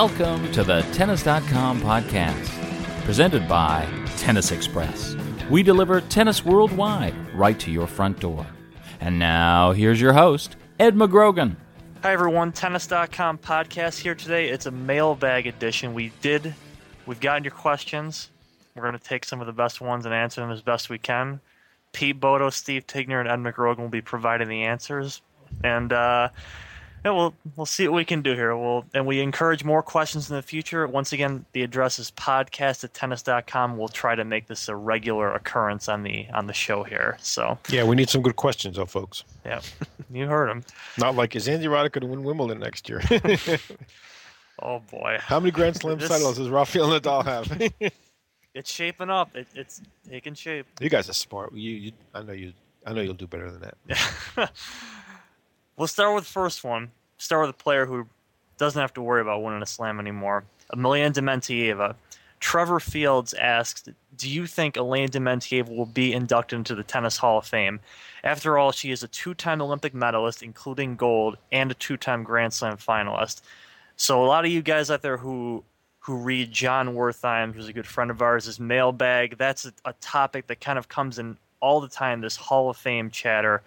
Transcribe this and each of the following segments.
Welcome to the Tennis.com podcast, presented by Tennis Express. We deliver tennis worldwide right to your front door. And now, here's your host, Ed McGrogan. Hi everyone, Tennis.com podcast here today. It's a mailbag edition. We did, we've gotten your questions. We're going to take some of the best ones and answer them as best we can. Pete Bodo, Steve Tignor, and Ed McGrogan will be providing the answers. And uh, yeah, we'll we'll see what we can do here. We'll and we encourage more questions in the future. Once again, the address is podcast at tennis.com. We'll try to make this a regular occurrence on the on the show here. So Yeah, we need some good questions, though, folks. yeah, you heard him. Not like is Andy Roddick going to win Wimbledon next year? Oh boy, How many Grand Slam This- titles does Rafael Nadal have? it's shaping up. It, it's taking shape. you guys are smart. You, you, I know you. I know you'll do better than that. We'll start with the first one. Start with a player who doesn't have to worry about winning a slam anymore. Emilian Dementieva. Trevor Fields asks, "Do you think Elena Dementieva will be inducted into the Tennis Hall of Fame? After all, she is a two-time Olympic medalist, including gold, and a two-time Grand Slam finalist. So a lot of you guys out there who who read John Wertheim, who's a good friend of ours, his mailbag. That's a, a topic that kind of comes in all the time. This Hall of Fame chatter.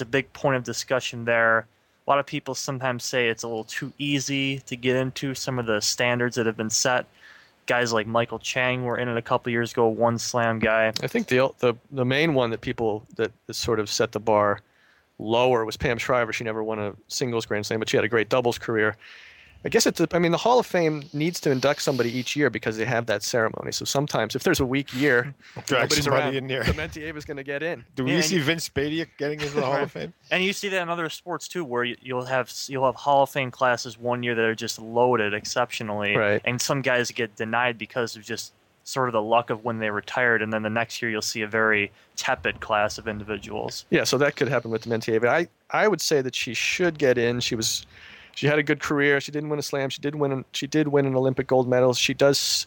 It's a big point of discussion there. A lot of people sometimes say it's a little too easy to get into some of the standards that have been set. Guys like Michael Chang were in it a couple years ago, one slam guy. I think the the the main one that people that, that sort of set the bar lower was Pam Shriver. She never won a singles Grand Slam, but she had a great doubles career. I guess it's. I mean, the Hall of Fame needs to induct somebody each year because they have that ceremony. So sometimes, if there's a weak year, Drag nobody's somebody around. in there. Dementieva's going to get in. Do we Yeah, see you- Vince Spadea getting into the Hall of Fame? And you see that in other sports too, where you- you'll have you'll have Hall of Fame classes one year that are just loaded exceptionally, Right. and some guys get denied because of just sort of the luck of when they retired, and then the next year you'll see a very tepid class of individuals. Yeah, so that could happen with Dementieva. I I would say that she should get in. She was, she had a good career. She didn't win a slam. She did win. An, she did win an Olympic gold medal. She does,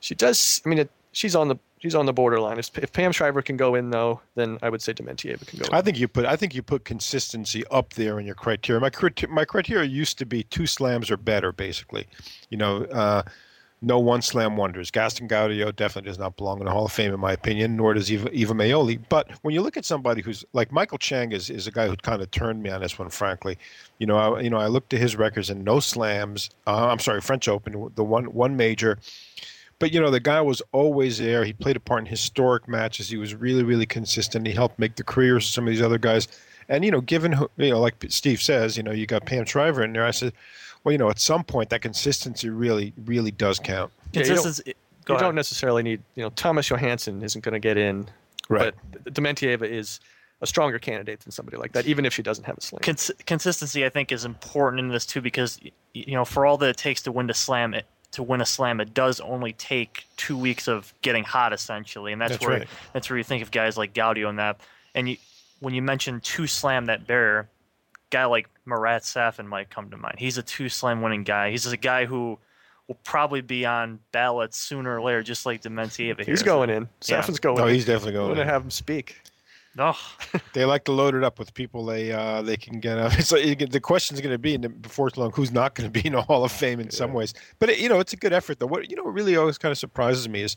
she does. I mean, it, she's on the she's on the borderline. If, if Pam Shriver can go in though, then I would say Dementieva can go. in. I think you put. I think you put consistency up there in your criteria. My criteria, my criteria used to be two slams or better, basically. You know, uh, no one slam wonders. Gaston Gaudio definitely does not belong in the Hall of Fame, in my opinion. Nor does Iva, Iva Majoli. But when you look at somebody who's like Michael Chang is, is a guy who kind of turned me on this one, frankly. You know, I, you know, I looked at his records and no slams. Uh, I'm sorry, French Open, the one one major. But you know, the guy was always there. He played a part in historic matches. He was really, really consistent. He helped make the careers of some of these other guys. And you know, given you know, like Steve says, you know, you got Pam Shriver in there. I said, well, you know, at some point that consistency really, really does count. Yeah, you don't- Consistency. go you don't necessarily need. You know, Thomas Johansson isn't going to get in, Right. but Dementieva is a stronger candidate than somebody like that, even if she doesn't have a slam. Cons- consistency, I think, is important in this too because you know, for all that it takes to win a slam, it, to win a slam, it does only take two weeks of getting hot, essentially, and that's, That's where right. that's where you think of guys like Gaudio and that. And you, when you mention two slam that bear, guy like Marat Safin might come to mind. He's a two slam winning guy. He's a guy who will probably be on ballots sooner or later, just like Dementieva. here. He's going in. Yeah. Safin's going No, in. Oh, he's definitely I'm going. going to have him speak. No, They like to load it up with people they uh, they can get. Uh, it's like, you get- the question's going to be in the, before too long who's not going to be in a Hall of Fame in some ways. But it, you know, it's a good effort though. What you know what really always kind of surprises me is,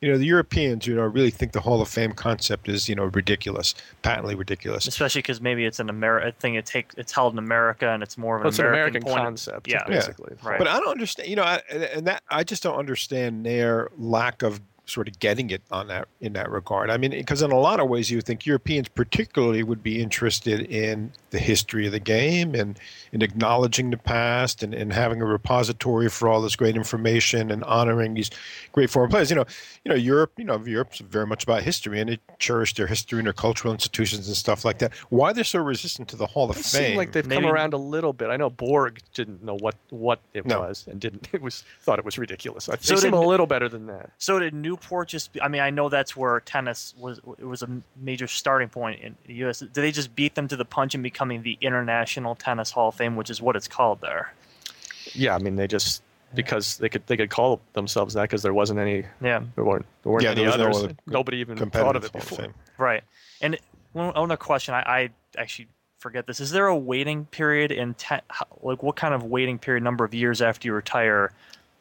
you know, the Europeans you know really think the Hall of Fame concept is you know ridiculous, patently ridiculous. especially because maybe it's an America thing. It take it's held in America and it's more of an Well, it's an American, American concept, Yeah. Yeah. basically. Right. But I don't understand. You know, I, and- and that I just don't understand their lack of sort of getting it on that in that regard. I mean, because in a lot of ways, you think Europeans particularly would be interested in the history of the game and in acknowledging the past and, and having a repository for all this great information and honoring these great foreign players. You know, you know, Europe. You know, Europe's very much about history and they cherish their history and their cultural institutions and stuff like that. Why they're so resistant to the Hall of It Fame? seems like they've Maybe- come around a little bit. I know Borg didn't know what, what it No. was and didn't. It was thought it was ridiculous. I So they seem a little better than that. So did Newport just? Be, I mean, I know that's where tennis was. It was a major starting point in the U.S. Did they just beat them to the punch in becoming the International Tennis Hall of Fame, which is what it's called there? Yeah, I mean they just because they could they could call themselves that because there wasn't any Yeah, there weren't there weren't Yeah, any there was no other Nobody even thought of it Hall of before. Right. And one another question, I, I actually forget this. Is there a waiting period in ten, like what kind of waiting period number of years after you retire?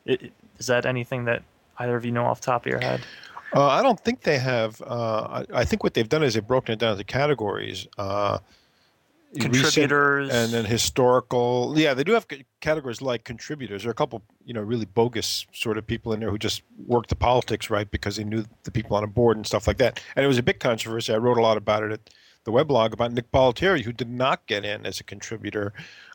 I- i- Is that anything that either of you know off the top of your head? Uh, I don't think they have. Uh, I, I think what they've done is they've broken it down into categories. Uh, recent Contributors. and then historical. Yeah, they do have categories like contributors. There are a couple, you know, really bogus sort of people in there who just worked the politics right because they knew the people on a board and stuff like that. And it was a big controversy. I wrote a lot about it at the weblog about Nick Bollettieri, who did not get in as a contributor,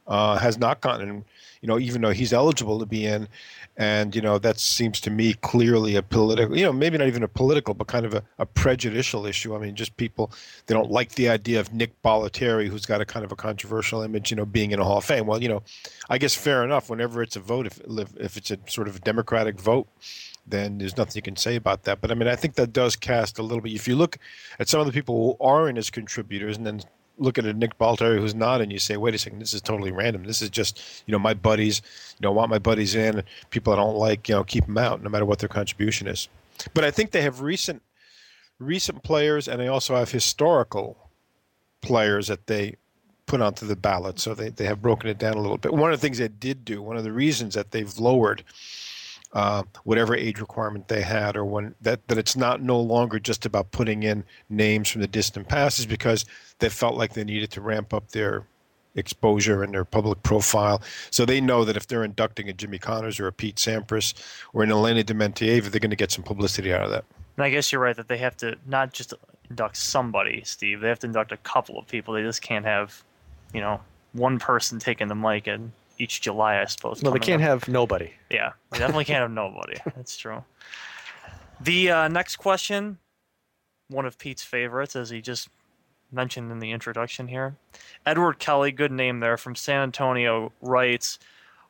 uh, has not gotten you know, even though he's eligible to be in. And, you know, that seems to me clearly a political, you know, maybe not even a political, but kind of a, a prejudicial issue. I mean, just people, they don't like the idea of Nick Bollettieri, who's got a kind of a controversial image, you know, being in a Hall of Fame. Well, you know, I guess fair enough. Whenever it's a vote, if, if it's a sort of Democratic vote, then there's nothing you can say about that. But I mean, I think that does cast a little bit. If you look at some of the people who aren't as contributors, and then look at a Nick Bollettieri who's not, and you say, wait a second, this is totally random. This is just, you know, my buddies. You know, want my buddies in. People I don't like, you know, keep them out, no matter what their contribution is. But I think they have recent, recent players, and they also have historical players that they put onto the ballot. So they, they have broken it down a little bit. One of the things they did do, one of the reasons that they've lowered uh, whatever age requirement they had, or when that that it's not no longer just about putting in names from the distant past, is because they felt like they needed to ramp up their exposure and their public profile. So they know that if they're inducting a Jimmy Connors or a Pete Sampras or an Elena Dementieva, they're going to get some publicity out of that. And I guess you're right that they have to not just induct somebody, Steve. They have to induct a couple of people. They just can't have, you know, one person taking the mic and each July, I suppose. No, they can't up. have nobody. Yeah, they definitely can't have nobody. That's true. The uh, next question, one of Pete's favorites, as he just mentioned in the introduction here. Edward Kelly, good name there, from San Antonio, writes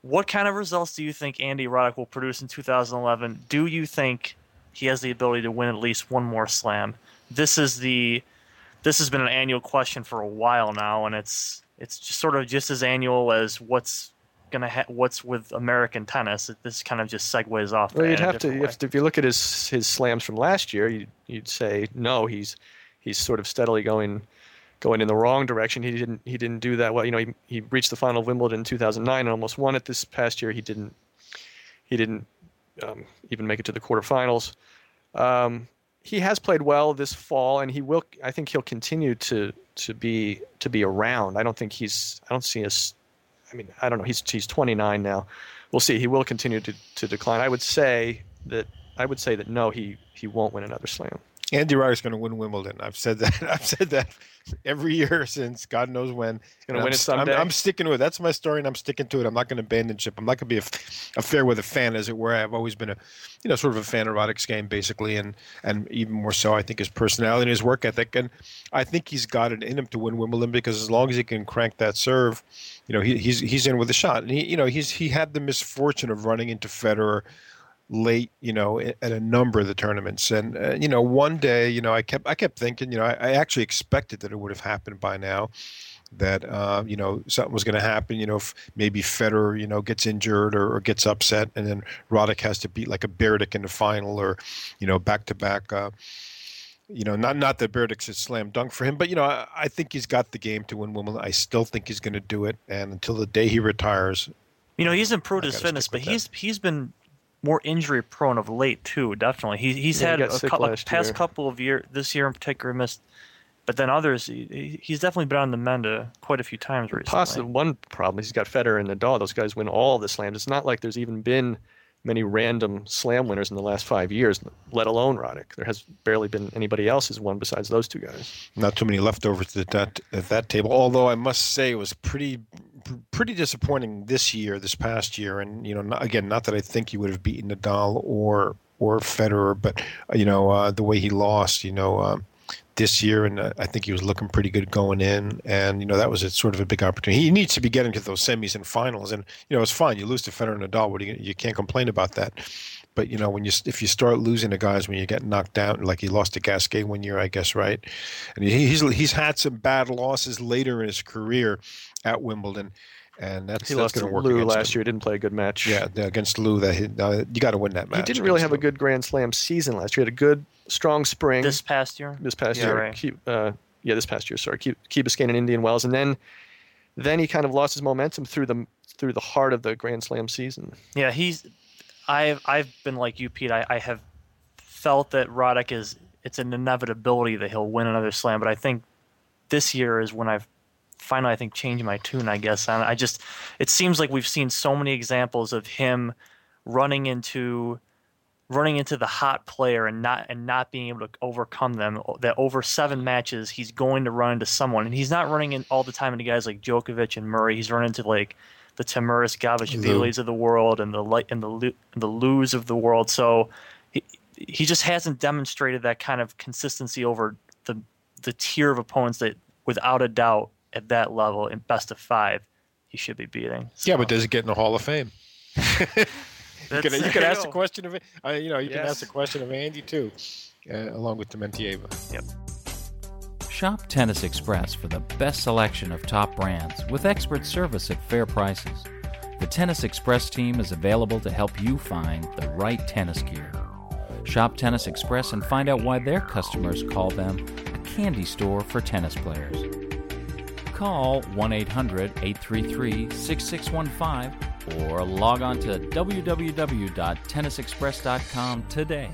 What kind of results do you think Andy Roddick will produce in 2011? Do you think he has the ability to win at least one more slam? This is the. This has been an annual question for a while now, and it's it's just sort of just as annual as what's gonna ha- what's with American tennis. This kind of just segues off. Well, you'd have to if, if you look at his his slams from last year, you'd, you'd say no. He's he's sort of steadily going going in the wrong direction. He didn't he didn't do that well. You know, he he reached the final of Wimbledon in 2009 and almost won it this past year. He didn't he didn't um, even make it to the quarterfinals. Um, he has played well this fall, and he will. I think he'll continue to to be to be around. I don't think he's. I don't see us. I mean, I don't know. He's he's 29 now. We'll see. He will continue to, to decline. I would say that I would say that no, he he won't win another slam. Andy Roddick's going to win Wimbledon. I've said that. I've said that every year since God knows when. Gonna win I'm, it st- I'm- I'm, sticking to it. That's my story, and I'm sticking to it. I'm not going to abandon ship. I'm not going to be a fair weather fan, as it were. I've always been a, you know, sort of a fan of Roddick's game, basically, and and even more so, I think his personality and his work ethic, and I think he's got it in him to win Wimbledon because as long as he can crank that serve, you know, he, he's he's in with a shot. And he, you know, he's he had the misfortune of running into Federer late, you know, at a number of the tournaments. And uh, you know, one day, you know, I kept I kept thinking, you know, I, I actually expected that it would have happened by now. That uh, you know something was going to happen. You know, if maybe Federer, you know, gets injured or, or gets upset, and then Roddick has to beat like a Berdych in the final, or you know, back to back. You know, not not that Berdych's a slam dunk for him, but you know, I, I think he's got the game to win Wimbledon. I still think he's going to do it, and until the day he retires, You know, he's improved I his fitness, but with that. he's he's been more injury prone of late too. Definitely, he, he's Yeah, had got a sick cou- like, past year. couple of year this year in particular missed, but then others he, he's definitely been on the mend uh, quite a few times recently. Possibly one problem is he's got Federer and Nadal. Those guys win all the slams. It's not like there's even been many random slam winners in the last five years, let alone Roddick. There has barely been anybody else who's won besides those two guys. not too many leftovers at that at that table. Although I must say it was pretty pretty disappointing this year, this past year, and you know, not, again, not that I think he would have beaten Nadal or or Federer, but uh, you know, uh, the way he lost, you know. Um, this year, and uh, I think he was looking pretty good going in, and you know that was a, sort of a big opportunity. He needs to be getting to those semis and finals, and you know it's fine. You lose to Federer and Nadal, what you, you can't complain about that. But you know when you if you start losing to guys when you get knocked down, like he lost to Gasquet one year, I guess, right? And he, he's he's had some bad losses later in his career at Wimbledon, and that's He that's lost to work Lu last him. year. Didn't play a good match. Yeah, against Lu, that he, uh, you got to win that match. he didn't really have a good Grand Slam season last year. He had a good, strong spring this past year. this past Yeah, year. right. He, uh, yeah, this past year, sorry, Key, Key Biscayne and Indian Wells, and then then he kind of lost his momentum through the through the heart of the Grand Slam season. Yeah, he's. I've I've been like you, Pete. I, I have felt that Roddick is. It's an inevitability that he'll win another slam, but I think this year is when I've finally, I think, changed my tune. I guess and I just. It seems like we've seen so many examples of him running into running into the hot player and not and not being able to overcome them. That over seven matches, he's going to run into someone, and he's not running in all the time into guys like Djokovic and Murray. He's running into like the Teymuraz Gabashvilis of the world and the light and the the Lus of the world. So he he just hasn't demonstrated that kind of consistency over the the tier of opponents that, without a doubt, at that level in best of five, he should be beating. So. Yeah, but does it get in the Hall of Fame? you could, you could ask the question of uh, you know you yes. can ask the question of Andy too, uh, along with Dementieva. Yep. Shop Tennis Express for the best selection of top brands with expert service at fair prices. The Tennis Express team is available to help you find the right tennis gear. Shop Tennis Express and find out why their customers call them a candy store for tennis players. Call 1 800 833 6615 or log on to www.tennisexpress.com today.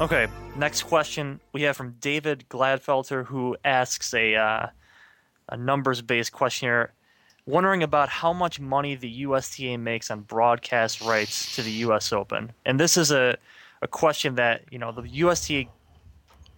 Okay, next question we have from David Gladfelter, who asks a, uh, a numbers based question here, wondering about how much money the USTA makes on broadcast rights to the US Open. And this is a, a question that, you know, the USTA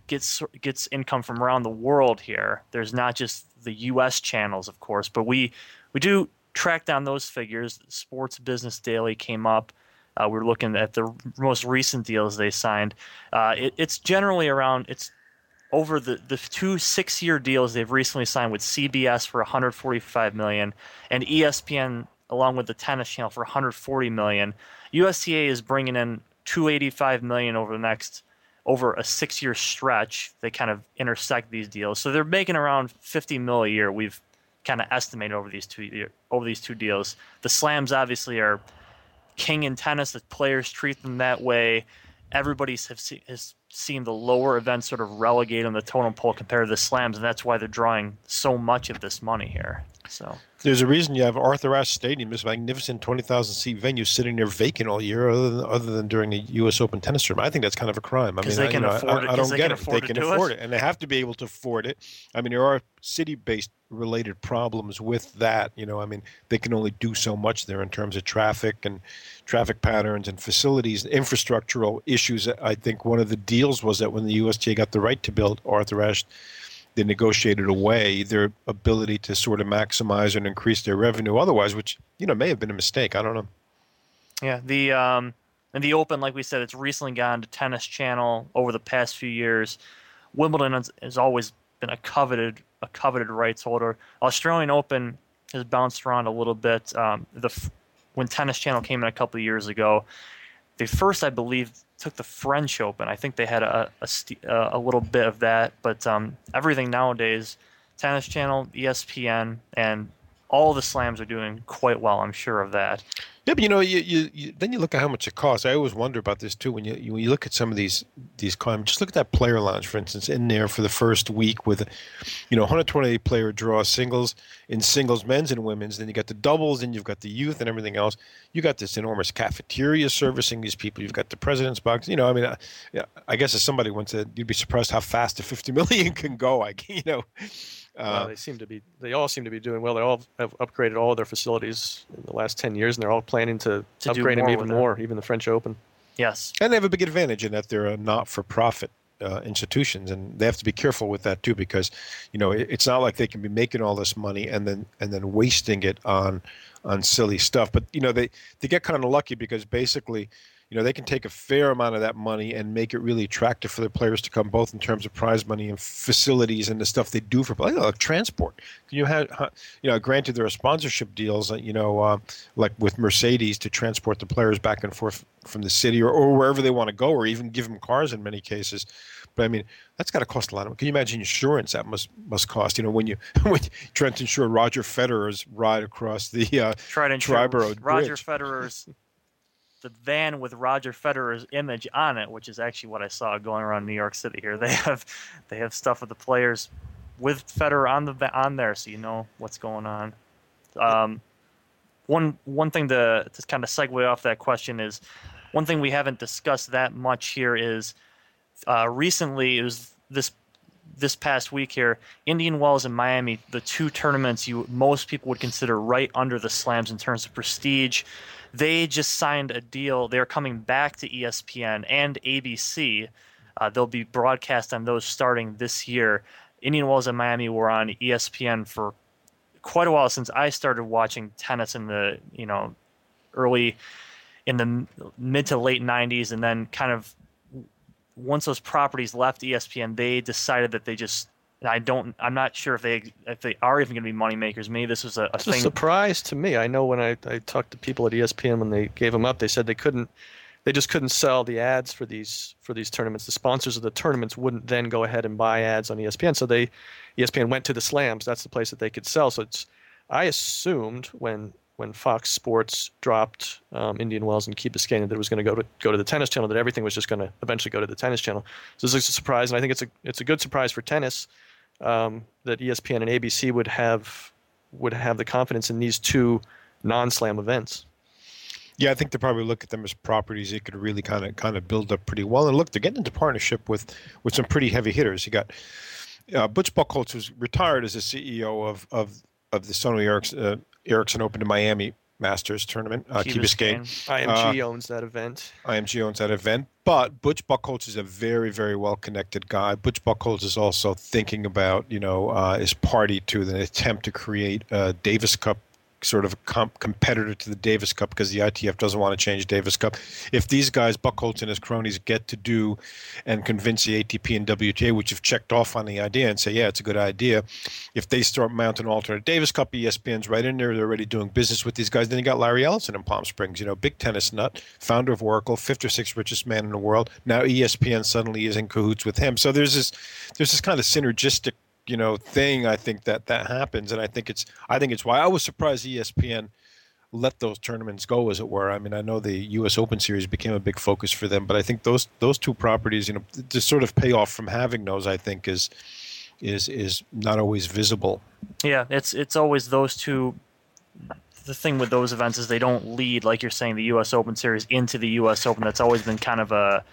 gets gets income from around the world here. There's not just the US channels, of course, but we we do track down those figures. Sports Business Daily came up. Uh, we are looking at the most recent deals they signed. Uh, it, it's generally around it's over the, the two six year deals they've recently signed with CBS for 145 million and ESPN along with the Tennis Channel for 140 million. USTA is bringing in 285 million over the next over a six year stretch. They kind of intersect these deals, so they're making around 50 mil a year. We've kind of estimated over these two over these two deals. The slams obviously are king in tennis. The players treat them that way. Everybody has, has seen the lower events sort of relegate on the totem pole compared to the slams, and that's why they're drawing so much of this money here. So there's a reason you have Arthur Ashe Stadium, this magnificent 20,000 seat venue, sitting there vacant all year, other than other than during the U.S. Open tennis tournament. I think that's kind of a crime. I mean, they can I, afford I, it. I, don't they get it. They can afford it. it, and they have to be able to afford it. I mean, there are city-based related problems with that. You know, I mean, they can only do so much there in terms of traffic and traffic patterns and facilities, infrastructural issues. I think one of the deals was that when the USTA got the right to build Arthur Ashe they negotiated away their ability to sort of maximize and increase their revenue otherwise, which you know may have been a mistake. I don't know. Yeah, the um, and the Open, like we said, it's recently gone to Tennis Channel over the past few years. Wimbledon has, has always been a coveted a coveted rights holder. Australian Open has bounced around a little bit. Um, the when Tennis Channel came in a couple of years ago, they first, I believe, took the French Open. I think they had a a, a little bit of that, but um, everything nowadays, Tennis Channel, ESPN, and all the slams are doing quite well. I'm sure of that. Yeah, but you know, you, you, you, then you look at how much it costs. I always wonder about this too. When you, you when you look at some of these these climbs, just look at that player lounge, for instance, in there for the first week with, you know, 128 player draw singles in singles, men's and women's. Then you got the doubles, and you've got the youth and everything else. You got this enormous cafeteria servicing these people. You've got the president's box. You know, I mean, I, yeah, I guess as somebody once said, you'd be surprised how fast the 50 million can go. I, you know. Uh, they seem to be. They all seem to be doing well. They all have upgraded all their facilities in the last ten years, and they're all planning to, to upgrade them even more. Even the French Open. Yes, and they have a big advantage in that they're a not-for-profit uh, institutions, and they have to be careful with that too, because you know it, it's not like they can be making all this money and then and then wasting it on on silly stuff. But you know they they get kind of lucky because basically you know they can take a fair amount of that money and make it really attractive for their players to come both in terms of prize money and facilities and the stuff they do for players like transport can you have you know granted there are sponsorship deals uh, you know uh, like with mercedes to transport the players back and forth from the city or, or wherever they want to go or even give them cars in many cases but I mean, that's got to cost a lot of money. Can you imagine insurance that must must cost? You know, when you when you try to insure Roger Federer's ride across the uh, try to insure Roger Bridge. Federer's the van with Roger Federer's image on it, which is actually what I saw going around New York City here. They have they have stuff with the players with Federer on the on there, so you know what's going on. Um, one one thing to to kind of segue off that question is one thing we haven't discussed that much here is uh, recently it was this this past week here, Indian Wells and Miami, the two tournaments you most people would consider right under the slams in terms of prestige. They just signed a deal. They're coming back to ESPN and ABC. Uh, they'll be broadcast on those starting this year. Indian Wells and Miami were on ESPN for quite a while since I started watching tennis in the you know early in the mid to late 90s and then kind of once those properties left ESPN they decided that they just I don't I'm not sure if they if they are even going to be money makers maybe this was a, a a surprise to me. I know when I, I talked to people at ESPN when they gave them up, they said they couldn't, they just couldn't sell the ads for these for these tournaments. The sponsors of the tournaments wouldn't then go ahead and buy ads on ESPN, so they ESPN went to the slams. That's the place that they could sell. So it's I assumed when when Fox Sports dropped um, Indian Wells and Key Biscayne that it was going to go to go to the tennis channel. That everything was just going to eventually go to the tennis channel. So this is a surprise, and I think it's a it's a good surprise for tennis um, that ESPN and ABC would have would have the confidence in these two non-slam events. Yeah, I think they probably look at them as properties they could really kind of kind of build up pretty well. And look, they're getting into partnership with with some pretty heavy hitters. You got uh, Butch Buchholz, who's retired as the CEO of of of the Sony uh, Ericsson Open to Miami Masters tournament. Uh, Key Key Biscayne. Biscayne. IMG owns that event. IMG owns that event. But Butch Buchholz is a very, very well connected guy. Butch Buchholz is also thinking about, you know, uh, is party to the attempt to create a Davis Cup sort of comp- competitor to the Davis Cup because the ITF doesn't want to change Davis Cup. If these guys, Buchholz and his cronies, get to do and convince the ATP and WTA, which have checked off on the idea and say, yeah, it's a good idea, if they start mounting an alternate Davis Cup, ESPN's right in there. They're already doing business with these guys. Then you got Larry Ellison in Palm Springs, you know, big tennis nut, founder of Oracle, fifth or sixth richest man in the world. Now ESPN suddenly is in cahoots with him. So there's this, there's this kind of synergistic you know thing i think that that happens and i think it's i think it's why i was surprised espn let those tournaments go as it were i mean i know the us open series became a big focus for them but i think those those two properties you know the sort of payoff from having those i think is is is not always visible Yeah, it's it's always those two. The thing with those events is they don't lead, like you're saying, the U.S. Open Series into the U.S. Open. That's always been kind of a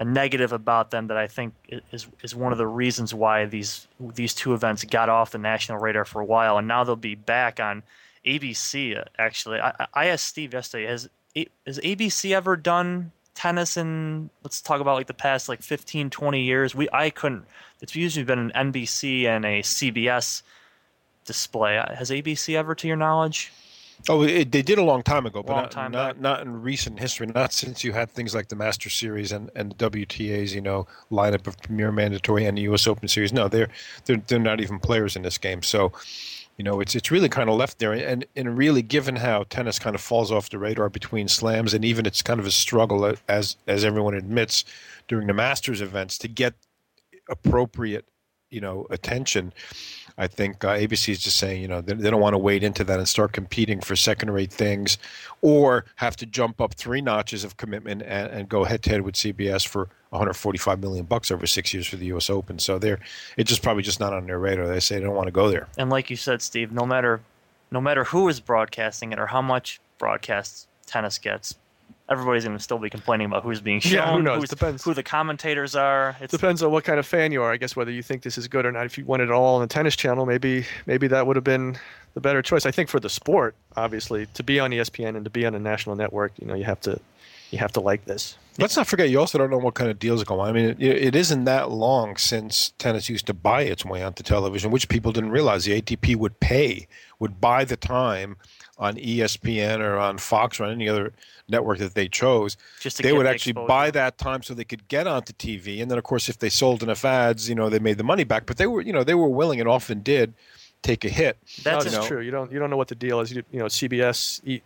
a negative about them that I think is is one of the reasons why these these two events got off the national radar for a while, and now they'll be back on ABC. Actually, I, I- asked Steve yesterday, has has ABC ever done tennis in let's talk about like the past like 15 20 years we i couldn't it's usually been an nbc and a cbs display. Has ABC ever, to your knowledge? Oh, it, they did a long time ago, but Long not, time not, not in recent history. Not since you had things like the Master Series and, and the WTA's, you know, lineup of Premier Mandatory and the U.S. Open Series. No, they're they're they're not even players in this game. So, you know, it's it's really kind of left there. And and really, given how tennis kind of falls off the radar between slams, and even it's kind of a struggle as as everyone admits during the Masters events to get appropriate, you know, attention. I think uh, ABC is just saying, you know, they, they don't want to wade into that and start competing for second-rate things, or have to jump up three notches of commitment and, and go head-to-head with CBS for 145 million bucks over six years for the U.S. Open. So they're it's just probably just not on their radar. They say they don't want to go there. And like you said, Steve, no matter no matter who is broadcasting it or how much broadcast tennis gets, everybody's going to still be complaining about who's being shown, Yeah, who knows? Depends. who the commentators are. It's Depends on what kind of fan you are, I guess, whether you think this is good or not. If you wanted it all on the tennis channel, maybe maybe that would have been the better choice. I think for the sport, obviously, to be on ESPN and to be on a national network, you know, you have to you have to like this. Let's not forget, you also don't know what kind of deals are going on. I mean, it, it isn't that long since tennis used to buy its way onto television, which people didn't realize. The ATP would pay, would buy the time on ESPN or on Fox or on any other network that they chose. Just to they would the actually exposure. buy that time so they could get onto TV. And then, of course, if they sold enough ads, you know, they made the money back. But they were, you know, they were willing and often did take a hit. That's That's you know. true. You don't you don't know what the deal is. You, you know, CBS. e-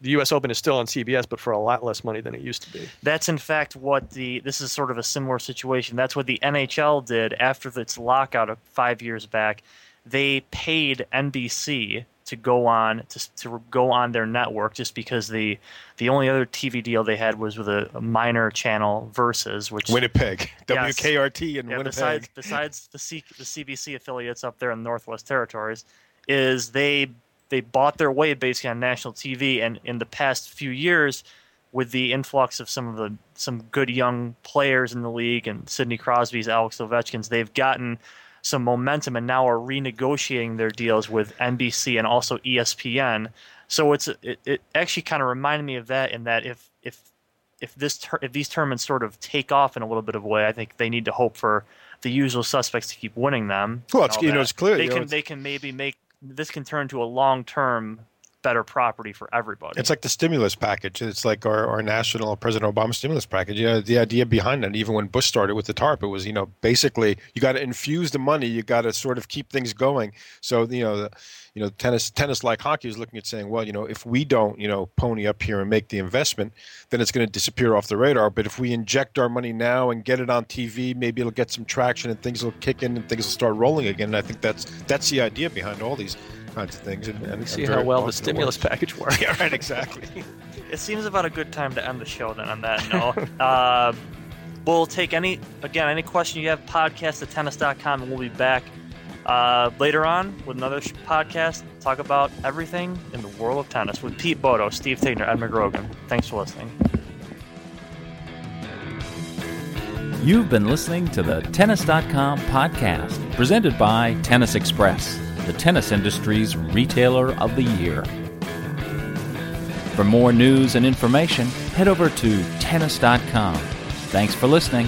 The U.S. Open is still on CBS, but for a lot less money than it used to be. That's in fact what the this is sort of a similar situation. That's what the NHL did after its lockout of five years back. They paid NBC to go on to, to go on their network just because the the only other TV deal they had was with a, a minor channel Versus, which Winnipeg, Yes. WKRT in yeah, Winnipeg. besides besides the C, the CBC affiliates up there in the Northwest Territories, is they they bought their way basically on national TV, and in the past few years, with the influx of some of the some good young players in the league and Sidney Crosby's, Alex Ovechkin's, they've gotten some momentum and now are renegotiating their deals with NBC and also ESPN. So it's it, it actually kind of reminded me of that in that if if if this tur- if these tournaments sort of take off in a little bit of a way, I think they need to hope for the usual suspects to keep winning them. Well, it's- you know, it's clear, they know, can it's- they can maybe make this can turn to a long term better property for everybody. It's like the stimulus package. It's like our, our national President Obama stimulus package. You know, the idea behind it, even when Bush started with the TARP, it was, you know, basically you got to infuse the money. You got to sort of keep things going. So, you know, the, you know, tennis, tennis like hockey is looking at saying, well, you know, if we don't, you know, pony up here and make the investment, then it's going to disappear off the radar. But if we inject our money now and get it on TV, maybe it'll get some traction and things will kick in and things will start rolling again. And I think that's that's the idea behind all these kinds of things. And, and See how well the stimulus works. package works. Yeah, right, exactly. it seems about a good time to end the show then on that note. uh, we'll take any again any question you have podcast at tennis.com and we'll be back uh, later on with another sh- podcast talk about everything in the world of tennis with pete bodo steve tignor ed mcgrogan thanks for listening You've been listening to the Tennis.com podcast, presented by Tennis Express, the tennis industry's retailer of the year. For more news and information, head over to Tennis.com. Thanks for listening.